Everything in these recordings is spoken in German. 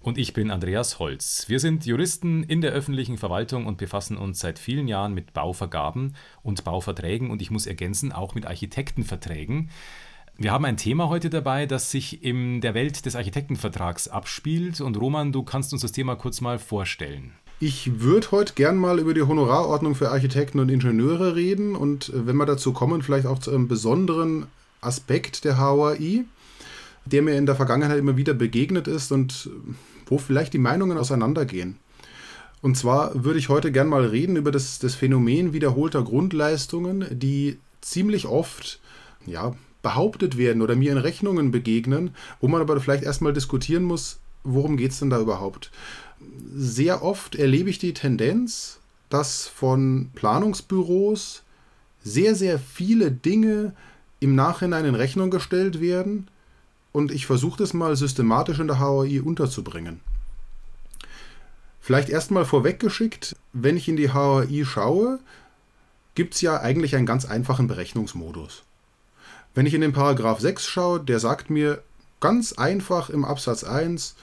Und ich bin Andreas Holz. Wir sind Juristen in der öffentlichen Verwaltung und befassen uns seit vielen Jahren mit Bauvergaben und Bauverträgen und ich muss ergänzen, auch mit Architektenverträgen. Wir haben ein Thema heute dabei, das sich in der Welt des Architektenvertrags abspielt. Und Roman, du kannst uns das Thema kurz mal vorstellen. Ich würde heute gern mal über die Honorarordnung für Architekten und Ingenieure reden und äh, wenn wir dazu kommen, vielleicht auch zu einem besonderen Aspekt der HOI, der mir in der Vergangenheit immer wieder begegnet ist und äh, wo vielleicht die Meinungen auseinandergehen. Und zwar würde ich heute gern mal reden über das, das Phänomen wiederholter Grundleistungen, die ziemlich oft ja, behauptet werden oder mir in Rechnungen begegnen, wo man aber vielleicht erstmal diskutieren muss, worum geht es denn da überhaupt? Sehr oft erlebe ich die Tendenz, dass von Planungsbüros sehr, sehr viele Dinge im Nachhinein in Rechnung gestellt werden und ich versuche das mal systematisch in der HOI unterzubringen. Vielleicht erstmal vorweggeschickt, wenn ich in die HOI schaue, gibt es ja eigentlich einen ganz einfachen Berechnungsmodus. Wenn ich in den Paragraph 6 schaue, der sagt mir ganz einfach im Absatz 1,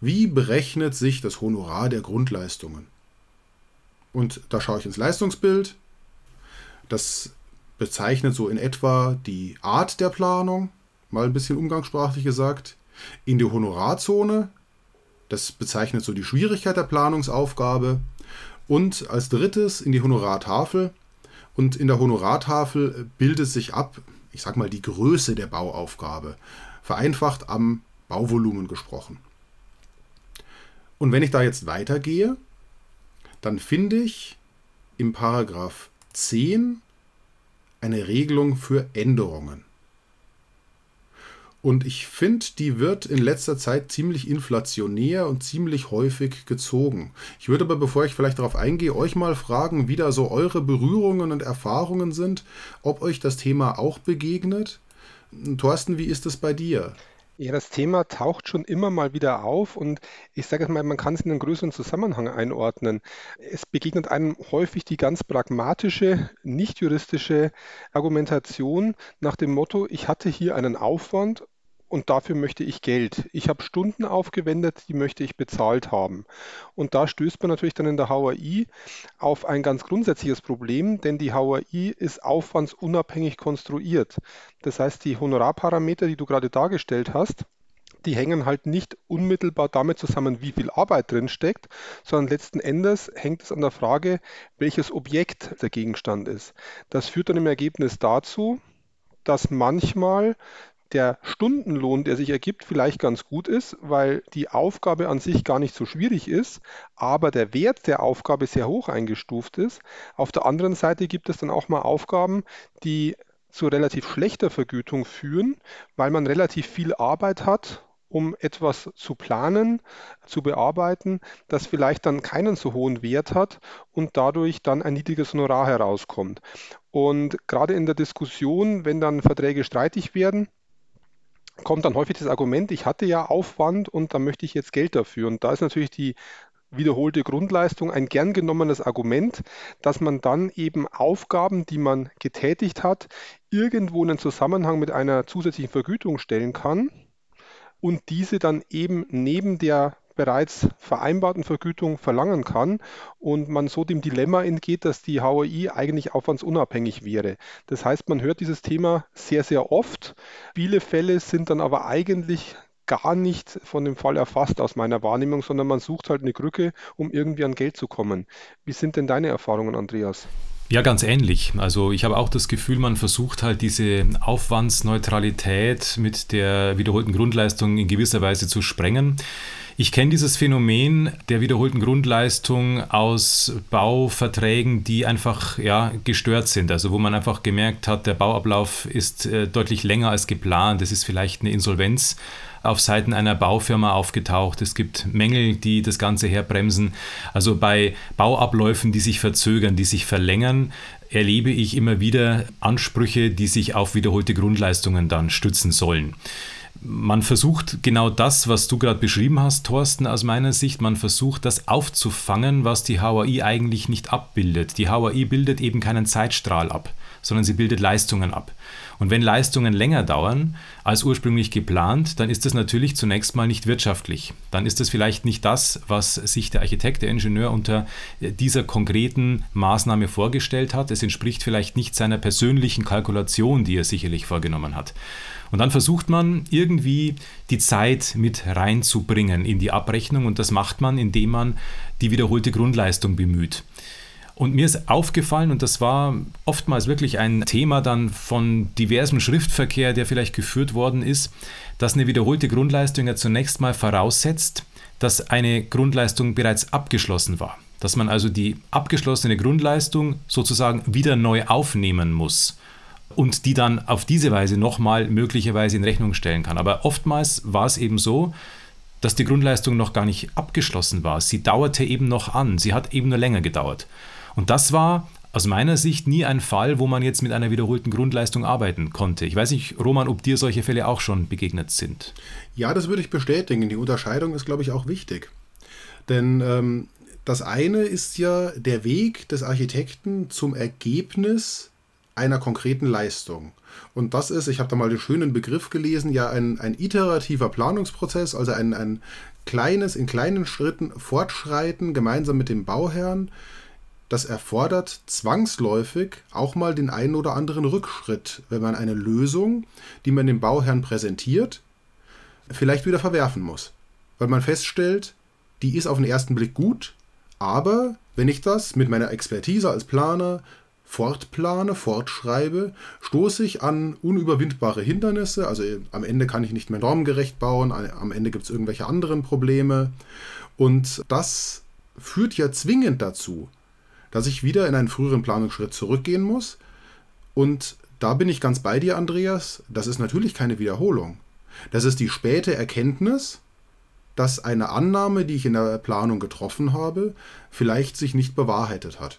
wie berechnet sich das Honorar der Grundleistungen? Und da schaue ich ins Leistungsbild. Das bezeichnet so in etwa die Art der Planung, mal ein bisschen umgangssprachlich gesagt. In die Honorarzone, das bezeichnet so die Schwierigkeit der Planungsaufgabe. Und als drittes in die Honorartafel. Und in der Honorartafel bildet sich ab, ich sag mal, die Größe der Bauaufgabe, vereinfacht am Bauvolumen gesprochen. Und wenn ich da jetzt weitergehe, dann finde ich im Paragraph 10 eine Regelung für Änderungen. Und ich finde, die wird in letzter Zeit ziemlich inflationär und ziemlich häufig gezogen. Ich würde aber, bevor ich vielleicht darauf eingehe, euch mal fragen, wie da so eure Berührungen und Erfahrungen sind, ob euch das Thema auch begegnet. Thorsten, wie ist es bei dir? Ja, das Thema taucht schon immer mal wieder auf und ich sage es mal, man kann es in einen größeren Zusammenhang einordnen. Es begegnet einem häufig die ganz pragmatische, nicht juristische Argumentation nach dem Motto, ich hatte hier einen Aufwand und dafür möchte ich Geld. Ich habe Stunden aufgewendet, die möchte ich bezahlt haben. Und da stößt man natürlich dann in der HAI auf ein ganz grundsätzliches Problem, denn die HAI ist aufwandsunabhängig konstruiert. Das heißt, die Honorarparameter, die du gerade dargestellt hast, die hängen halt nicht unmittelbar damit zusammen, wie viel Arbeit drin steckt, sondern letzten Endes hängt es an der Frage, welches Objekt der Gegenstand ist. Das führt dann im Ergebnis dazu, dass manchmal der Stundenlohn, der sich ergibt, vielleicht ganz gut ist, weil die Aufgabe an sich gar nicht so schwierig ist, aber der Wert der Aufgabe sehr hoch eingestuft ist. Auf der anderen Seite gibt es dann auch mal Aufgaben, die zu relativ schlechter Vergütung führen, weil man relativ viel Arbeit hat um etwas zu planen, zu bearbeiten, das vielleicht dann keinen so hohen Wert hat und dadurch dann ein niedriges Honorar herauskommt. Und gerade in der Diskussion, wenn dann Verträge streitig werden, kommt dann häufig das Argument, ich hatte ja Aufwand und da möchte ich jetzt Geld dafür. Und da ist natürlich die wiederholte Grundleistung ein gern genommenes Argument, dass man dann eben Aufgaben, die man getätigt hat, irgendwo in einen Zusammenhang mit einer zusätzlichen Vergütung stellen kann und diese dann eben neben der bereits vereinbarten Vergütung verlangen kann und man so dem Dilemma entgeht, dass die HOI eigentlich aufwandsunabhängig wäre. Das heißt, man hört dieses Thema sehr, sehr oft. Viele Fälle sind dann aber eigentlich gar nicht von dem Fall erfasst aus meiner Wahrnehmung, sondern man sucht halt eine Krücke, um irgendwie an Geld zu kommen. Wie sind denn deine Erfahrungen, Andreas? Ja, ganz ähnlich. Also ich habe auch das Gefühl, man versucht halt diese Aufwandsneutralität mit der wiederholten Grundleistung in gewisser Weise zu sprengen. Ich kenne dieses Phänomen der wiederholten Grundleistung aus Bauverträgen, die einfach ja, gestört sind. Also wo man einfach gemerkt hat, der Bauablauf ist äh, deutlich länger als geplant. Es ist vielleicht eine Insolvenz auf Seiten einer Baufirma aufgetaucht. Es gibt Mängel, die das Ganze herbremsen. Also bei Bauabläufen, die sich verzögern, die sich verlängern, erlebe ich immer wieder Ansprüche, die sich auf wiederholte Grundleistungen dann stützen sollen. Man versucht genau das, was du gerade beschrieben hast, Thorsten, aus meiner Sicht, man versucht das aufzufangen, was die HAI eigentlich nicht abbildet. Die HAI bildet eben keinen Zeitstrahl ab, sondern sie bildet Leistungen ab. Und wenn Leistungen länger dauern als ursprünglich geplant, dann ist das natürlich zunächst mal nicht wirtschaftlich. Dann ist das vielleicht nicht das, was sich der Architekt, der Ingenieur unter dieser konkreten Maßnahme vorgestellt hat. Es entspricht vielleicht nicht seiner persönlichen Kalkulation, die er sicherlich vorgenommen hat. Und dann versucht man irgendwie die Zeit mit reinzubringen in die Abrechnung und das macht man, indem man die wiederholte Grundleistung bemüht. Und mir ist aufgefallen, und das war oftmals wirklich ein Thema dann von diversem Schriftverkehr, der vielleicht geführt worden ist, dass eine wiederholte Grundleistung ja zunächst mal voraussetzt, dass eine Grundleistung bereits abgeschlossen war. Dass man also die abgeschlossene Grundleistung sozusagen wieder neu aufnehmen muss und die dann auf diese Weise nochmal möglicherweise in Rechnung stellen kann. Aber oftmals war es eben so, dass die Grundleistung noch gar nicht abgeschlossen war. Sie dauerte eben noch an, sie hat eben nur länger gedauert. Und das war aus meiner Sicht nie ein Fall, wo man jetzt mit einer wiederholten Grundleistung arbeiten konnte. Ich weiß nicht, Roman, ob dir solche Fälle auch schon begegnet sind. Ja, das würde ich bestätigen. Die Unterscheidung ist, glaube ich, auch wichtig. Denn ähm, das eine ist ja der Weg des Architekten zum Ergebnis einer konkreten Leistung. Und das ist, ich habe da mal den schönen Begriff gelesen, ja ein, ein iterativer Planungsprozess, also ein, ein kleines, in kleinen Schritten fortschreiten, gemeinsam mit dem Bauherrn, das erfordert zwangsläufig auch mal den einen oder anderen Rückschritt, wenn man eine Lösung, die man dem Bauherrn präsentiert, vielleicht wieder verwerfen muss. Weil man feststellt, die ist auf den ersten Blick gut, aber wenn ich das mit meiner Expertise als Planer fortplane, fortschreibe, stoße ich an unüberwindbare Hindernisse. Also am Ende kann ich nicht mehr normgerecht bauen, am Ende gibt es irgendwelche anderen Probleme. Und das führt ja zwingend dazu, dass ich wieder in einen früheren Planungsschritt zurückgehen muss. Und da bin ich ganz bei dir, Andreas. Das ist natürlich keine Wiederholung. Das ist die späte Erkenntnis, dass eine Annahme, die ich in der Planung getroffen habe, vielleicht sich nicht bewahrheitet hat.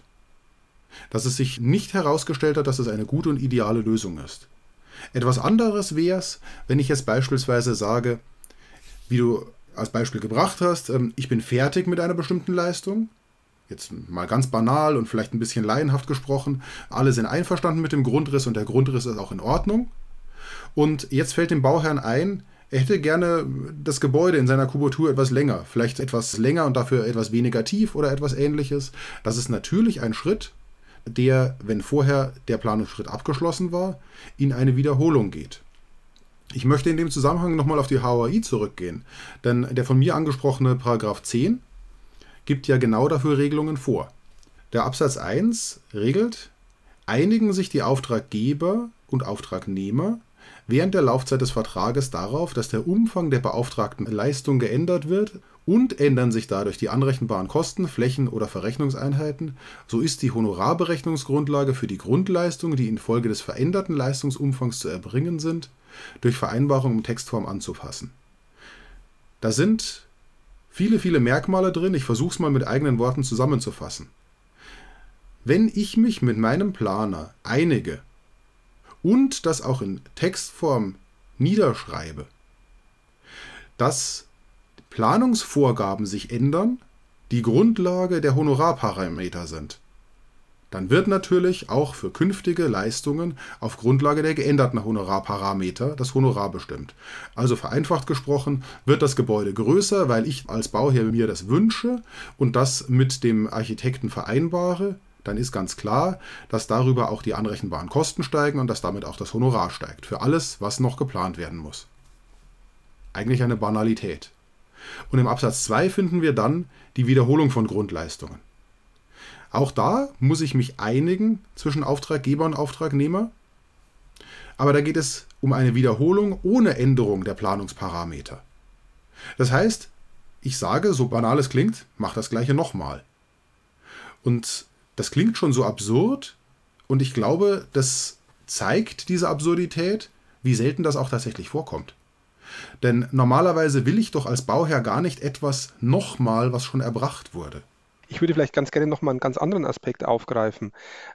Dass es sich nicht herausgestellt hat, dass es eine gute und ideale Lösung ist. Etwas anderes wäre es, wenn ich jetzt beispielsweise sage, wie du als Beispiel gebracht hast, ähm, ich bin fertig mit einer bestimmten Leistung, jetzt mal ganz banal und vielleicht ein bisschen laienhaft gesprochen, alle sind einverstanden mit dem Grundriss und der Grundriss ist auch in Ordnung. Und jetzt fällt dem Bauherrn ein, er hätte gerne das Gebäude in seiner Kubatur etwas länger, vielleicht etwas länger und dafür etwas weniger tief oder etwas ähnliches. Das ist natürlich ein Schritt, der, wenn vorher der Planungsschritt abgeschlossen war, in eine Wiederholung geht. Ich möchte in dem Zusammenhang nochmal auf die HOI zurückgehen, denn der von mir angesprochene Paragraph 10 gibt ja genau dafür Regelungen vor. Der Absatz 1 regelt, einigen sich die Auftraggeber und Auftragnehmer während der Laufzeit des Vertrages darauf, dass der Umfang der beauftragten Leistung geändert wird und ändern sich dadurch die anrechenbaren Kosten, Flächen oder Verrechnungseinheiten, so ist die Honorarberechnungsgrundlage für die Grundleistungen, die infolge des veränderten Leistungsumfangs zu erbringen sind, durch Vereinbarung in Textform anzupassen. Da sind viele, viele Merkmale drin. Ich versuche es mal mit eigenen Worten zusammenzufassen. Wenn ich mich mit meinem Planer einige und das auch in Textform niederschreibe, dass Planungsvorgaben sich ändern, die Grundlage der Honorarparameter sind, dann wird natürlich auch für künftige Leistungen auf Grundlage der geänderten Honorarparameter das Honorar bestimmt. Also vereinfacht gesprochen wird das Gebäude größer, weil ich als Bauherr mir das wünsche und das mit dem Architekten vereinbare, dann ist ganz klar, dass darüber auch die anrechenbaren Kosten steigen und dass damit auch das Honorar steigt für alles, was noch geplant werden muss. Eigentlich eine Banalität. Und im Absatz 2 finden wir dann die Wiederholung von Grundleistungen. Auch da muss ich mich einigen zwischen Auftraggeber und Auftragnehmer. Aber da geht es um eine Wiederholung ohne Änderung der Planungsparameter. Das heißt, ich sage, so banal es klingt, mach das gleiche nochmal. Und das klingt schon so absurd und ich glaube, das zeigt diese Absurdität, wie selten das auch tatsächlich vorkommt. Denn normalerweise will ich doch als Bauherr gar nicht etwas nochmal, was schon erbracht wurde. Ich würde vielleicht ganz gerne nochmal einen ganz anderen Aspekt aufgreifen.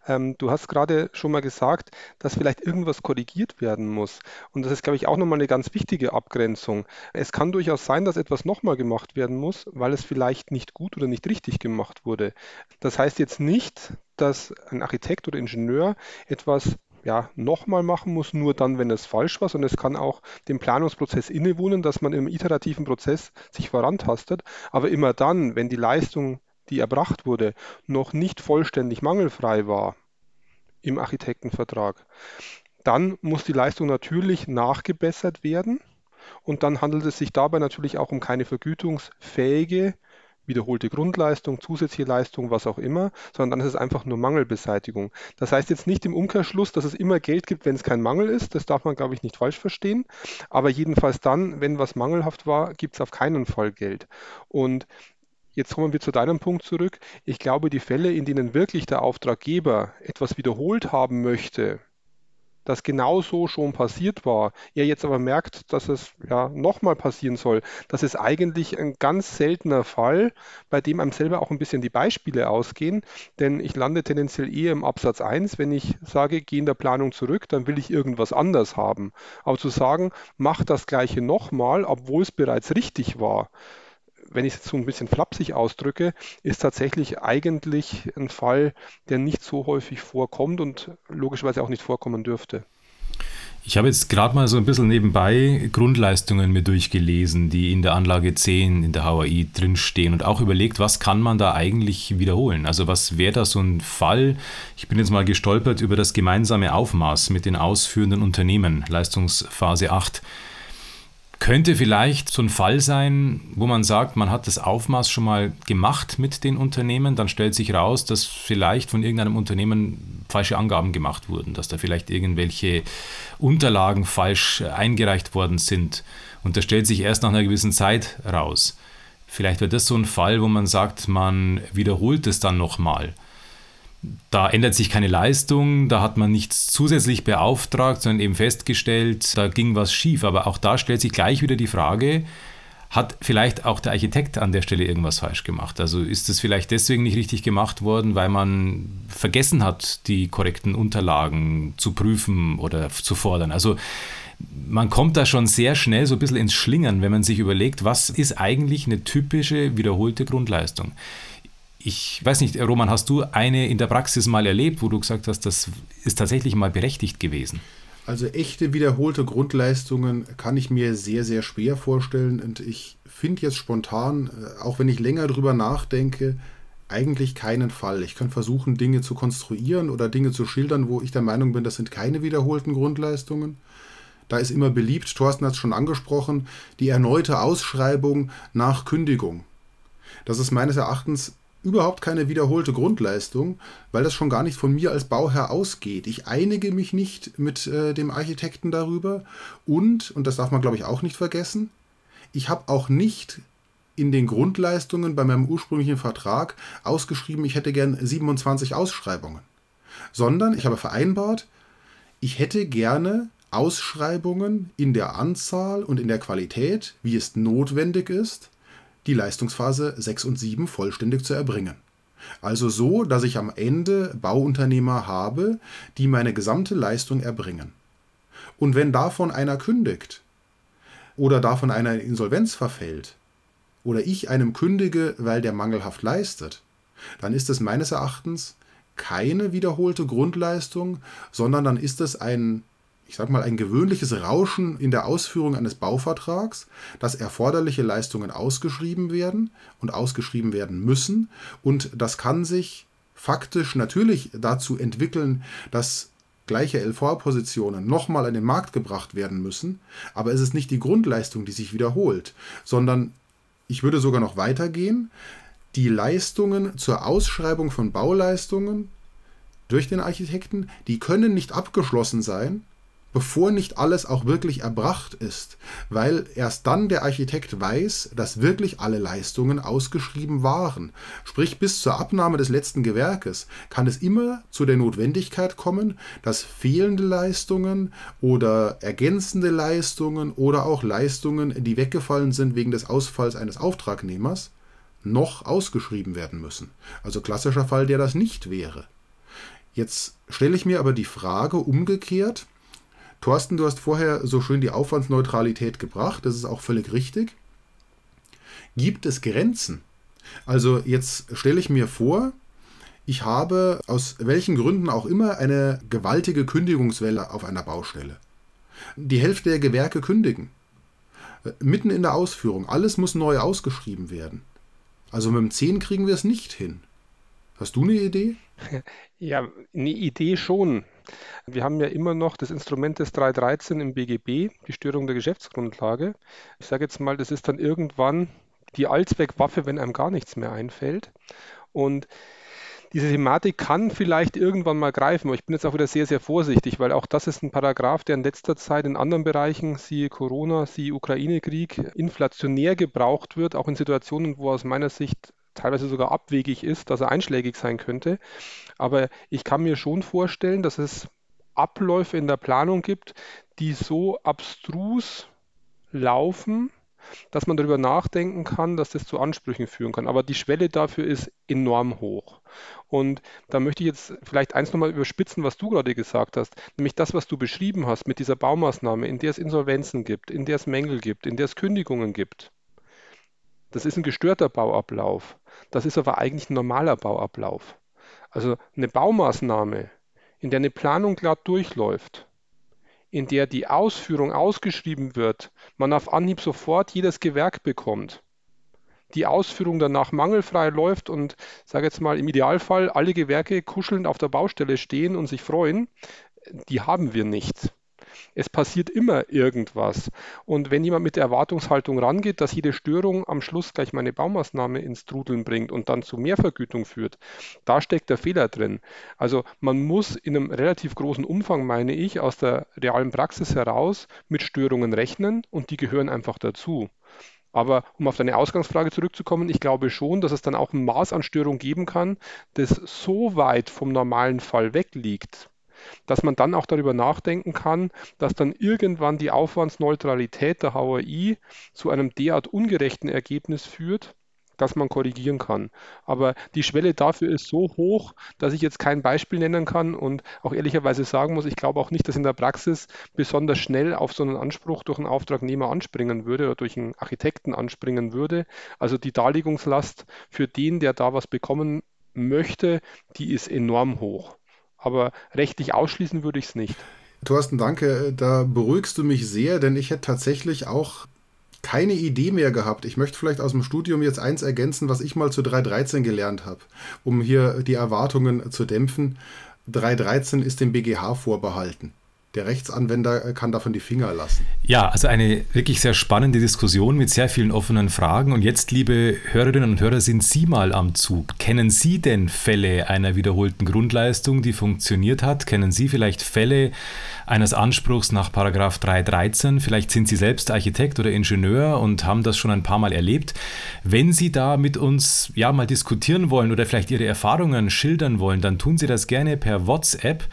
Ähm, du hast gerade schon mal gesagt, dass vielleicht irgendwas korrigiert werden muss. Und das ist, glaube ich, auch nochmal eine ganz wichtige Abgrenzung. Es kann durchaus sein, dass etwas nochmal gemacht werden muss, weil es vielleicht nicht gut oder nicht richtig gemacht wurde. Das heißt jetzt nicht, dass ein Architekt oder Ingenieur etwas ja, nochmal machen muss, nur dann, wenn es falsch war, sondern es kann auch dem Planungsprozess innewohnen, dass man im iterativen Prozess sich vorantastet. Aber immer dann, wenn die Leistung die erbracht wurde, noch nicht vollständig mangelfrei war im Architektenvertrag, dann muss die Leistung natürlich nachgebessert werden und dann handelt es sich dabei natürlich auch um keine vergütungsfähige wiederholte Grundleistung, zusätzliche Leistung, was auch immer, sondern dann ist es einfach nur Mangelbeseitigung. Das heißt jetzt nicht im Umkehrschluss, dass es immer Geld gibt, wenn es kein Mangel ist. Das darf man, glaube ich, nicht falsch verstehen. Aber jedenfalls dann, wenn was mangelhaft war, gibt es auf keinen Fall Geld. Und Jetzt kommen wir zu deinem Punkt zurück. Ich glaube, die Fälle, in denen wirklich der Auftraggeber etwas wiederholt haben möchte, das genau so schon passiert war, er jetzt aber merkt, dass es ja nochmal passieren soll, das ist eigentlich ein ganz seltener Fall, bei dem einem selber auch ein bisschen die Beispiele ausgehen, denn ich lande tendenziell eher im Absatz 1, wenn ich sage, gehe in der Planung zurück, dann will ich irgendwas anders haben. Aber zu sagen, mach das gleiche nochmal, obwohl es bereits richtig war, wenn ich es so ein bisschen flapsig ausdrücke, ist tatsächlich eigentlich ein Fall, der nicht so häufig vorkommt und logischerweise auch nicht vorkommen dürfte. Ich habe jetzt gerade mal so ein bisschen nebenbei Grundleistungen mir durchgelesen, die in der Anlage 10 in der HAI drinstehen und auch überlegt, was kann man da eigentlich wiederholen? Also was wäre da so ein Fall? Ich bin jetzt mal gestolpert über das gemeinsame Aufmaß mit den ausführenden Unternehmen, Leistungsphase 8 könnte vielleicht so ein Fall sein, wo man sagt, man hat das Aufmaß schon mal gemacht mit den Unternehmen, dann stellt sich raus, dass vielleicht von irgendeinem Unternehmen falsche Angaben gemacht wurden, dass da vielleicht irgendwelche Unterlagen falsch eingereicht worden sind. Und das stellt sich erst nach einer gewissen Zeit raus. Vielleicht wäre das so ein Fall, wo man sagt, man wiederholt es dann nochmal. Da ändert sich keine Leistung, da hat man nichts zusätzlich beauftragt, sondern eben festgestellt, da ging was schief. Aber auch da stellt sich gleich wieder die Frage, hat vielleicht auch der Architekt an der Stelle irgendwas falsch gemacht? Also ist es vielleicht deswegen nicht richtig gemacht worden, weil man vergessen hat, die korrekten Unterlagen zu prüfen oder zu fordern? Also man kommt da schon sehr schnell so ein bisschen ins Schlingern, wenn man sich überlegt, was ist eigentlich eine typische wiederholte Grundleistung? Ich weiß nicht, Roman, hast du eine in der Praxis mal erlebt, wo du gesagt hast, das ist tatsächlich mal berechtigt gewesen? Also echte wiederholte Grundleistungen kann ich mir sehr, sehr schwer vorstellen. Und ich finde jetzt spontan, äh, auch wenn ich länger drüber nachdenke, eigentlich keinen Fall. Ich kann versuchen, Dinge zu konstruieren oder Dinge zu schildern, wo ich der Meinung bin, das sind keine wiederholten Grundleistungen. Da ist immer beliebt, Thorsten hat es schon angesprochen, die erneute Ausschreibung nach Kündigung. Das ist meines Erachtens überhaupt keine wiederholte Grundleistung, weil das schon gar nicht von mir als Bauherr ausgeht. Ich einige mich nicht mit äh, dem Architekten darüber und, und das darf man glaube ich auch nicht vergessen, ich habe auch nicht in den Grundleistungen bei meinem ursprünglichen Vertrag ausgeschrieben, ich hätte gern 27 Ausschreibungen, sondern ich habe vereinbart, ich hätte gerne Ausschreibungen in der Anzahl und in der Qualität, wie es notwendig ist, die Leistungsphase 6 und 7 vollständig zu erbringen. Also so, dass ich am Ende Bauunternehmer habe, die meine gesamte Leistung erbringen. Und wenn davon einer kündigt oder davon einer in Insolvenz verfällt oder ich einem kündige, weil der mangelhaft leistet, dann ist es meines Erachtens keine wiederholte Grundleistung, sondern dann ist es ein ich sag mal, ein gewöhnliches Rauschen in der Ausführung eines Bauvertrags, dass erforderliche Leistungen ausgeschrieben werden und ausgeschrieben werden müssen. Und das kann sich faktisch natürlich dazu entwickeln, dass gleiche LV-Positionen nochmal an den Markt gebracht werden müssen. Aber es ist nicht die Grundleistung, die sich wiederholt, sondern ich würde sogar noch weitergehen. Die Leistungen zur Ausschreibung von Bauleistungen durch den Architekten, die können nicht abgeschlossen sein, bevor nicht alles auch wirklich erbracht ist, weil erst dann der Architekt weiß, dass wirklich alle Leistungen ausgeschrieben waren. Sprich, bis zur Abnahme des letzten Gewerkes kann es immer zu der Notwendigkeit kommen, dass fehlende Leistungen oder ergänzende Leistungen oder auch Leistungen, die weggefallen sind wegen des Ausfalls eines Auftragnehmers, noch ausgeschrieben werden müssen. Also klassischer Fall, der das nicht wäre. Jetzt stelle ich mir aber die Frage umgekehrt. Thorsten, du hast vorher so schön die Aufwandsneutralität gebracht, das ist auch völlig richtig. Gibt es Grenzen? Also jetzt stelle ich mir vor, ich habe aus welchen Gründen auch immer eine gewaltige Kündigungswelle auf einer Baustelle. Die Hälfte der Gewerke kündigen. Mitten in der Ausführung. Alles muss neu ausgeschrieben werden. Also mit dem 10 kriegen wir es nicht hin. Hast du eine Idee? Ja, eine Idee schon. Wir haben ja immer noch das Instrument des 313 im BGB, die Störung der Geschäftsgrundlage. Ich sage jetzt mal, das ist dann irgendwann die Allzweckwaffe, wenn einem gar nichts mehr einfällt. Und diese Thematik kann vielleicht irgendwann mal greifen, aber ich bin jetzt auch wieder sehr, sehr vorsichtig, weil auch das ist ein Paragraph, der in letzter Zeit in anderen Bereichen, siehe Corona, siehe Ukraine-Krieg, inflationär gebraucht wird, auch in Situationen, wo aus meiner Sicht teilweise sogar abwegig ist, dass er einschlägig sein könnte. Aber ich kann mir schon vorstellen, dass es Abläufe in der Planung gibt, die so abstrus laufen, dass man darüber nachdenken kann, dass das zu Ansprüchen führen kann. Aber die Schwelle dafür ist enorm hoch. Und da möchte ich jetzt vielleicht eins nochmal überspitzen, was du gerade gesagt hast, nämlich das, was du beschrieben hast mit dieser Baumaßnahme, in der es Insolvenzen gibt, in der es Mängel gibt, in der es Kündigungen gibt. Das ist ein gestörter Bauablauf. Das ist aber eigentlich ein normaler Bauablauf. Also eine Baumaßnahme, in der eine Planung glatt durchläuft, in der die Ausführung ausgeschrieben wird, man auf Anhieb sofort jedes Gewerk bekommt, die Ausführung danach mangelfrei läuft und, sage jetzt mal, im Idealfall alle Gewerke kuschelnd auf der Baustelle stehen und sich freuen, die haben wir nicht. Es passiert immer irgendwas. Und wenn jemand mit der Erwartungshaltung rangeht, dass jede Störung am Schluss gleich meine Baumaßnahme ins Trudeln bringt und dann zu Mehrvergütung führt, da steckt der Fehler drin. Also man muss in einem relativ großen Umfang, meine ich, aus der realen Praxis heraus mit Störungen rechnen und die gehören einfach dazu. Aber um auf deine Ausgangsfrage zurückzukommen, ich glaube schon, dass es dann auch ein Maß an Störung geben kann, das so weit vom normalen Fall weg liegt, dass man dann auch darüber nachdenken kann, dass dann irgendwann die Aufwandsneutralität der HAI zu einem derart ungerechten Ergebnis führt, dass man korrigieren kann. Aber die Schwelle dafür ist so hoch, dass ich jetzt kein Beispiel nennen kann und auch ehrlicherweise sagen muss, ich glaube auch nicht, dass in der Praxis besonders schnell auf so einen Anspruch durch einen Auftragnehmer anspringen würde oder durch einen Architekten anspringen würde. Also die Darlegungslast für den, der da was bekommen möchte, die ist enorm hoch aber rechtlich ausschließen würde ich es nicht. Thorsten, danke. Da beruhigst du mich sehr, denn ich hätte tatsächlich auch keine Idee mehr gehabt. Ich möchte vielleicht aus dem Studium jetzt eins ergänzen, was ich mal zu 3.13 gelernt habe, um hier die Erwartungen zu dämpfen. 3.13 ist dem BGH vorbehalten der Rechtsanwender kann davon die Finger lassen. Ja, also eine wirklich sehr spannende Diskussion mit sehr vielen offenen Fragen. Und jetzt, liebe Hörerinnen und Hörer, sind Sie mal am Zug. Kennen Sie denn Fälle einer wiederholten Grundleistung, die funktioniert hat? Kennen Sie vielleicht Fälle eines Anspruchs nach Paragraph 313? Vielleicht sind Sie selbst Architekt oder Ingenieur und haben das schon ein paar Mal erlebt. Wenn Sie da mit uns ja mal diskutieren wollen oder vielleicht Ihre Erfahrungen schildern wollen, dann tun Sie das gerne per WhatsApp.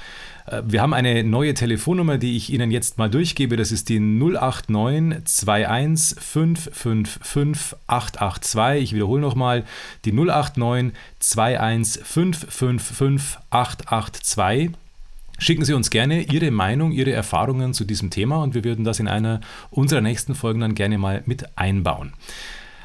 Äh, wir haben eine neue Telefonnummer, die ich Ihnen jetzt mal durchgebe. Das ist die 089 21 555 882. Ich wiederhole nochmal die 089 21 555 882. Schicken Sie uns gerne Ihre Meinung, Ihre Erfahrungen zu diesem Thema und wir würden das in einer unserer nächsten Folgen dann gerne mal mit einbauen.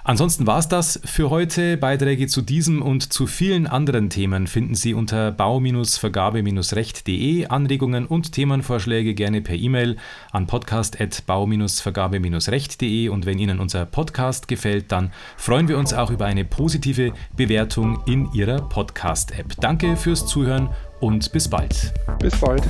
Ansonsten war es das für heute. Beiträge zu diesem und zu vielen anderen Themen finden Sie unter bau-vergabe-recht.de. Anregungen und Themenvorschläge gerne per E-Mail an podcast.bau-vergabe-recht.de. Und wenn Ihnen unser Podcast gefällt, dann freuen wir uns auch über eine positive Bewertung in Ihrer Podcast-App. Danke fürs Zuhören und bis bald. Bis bald.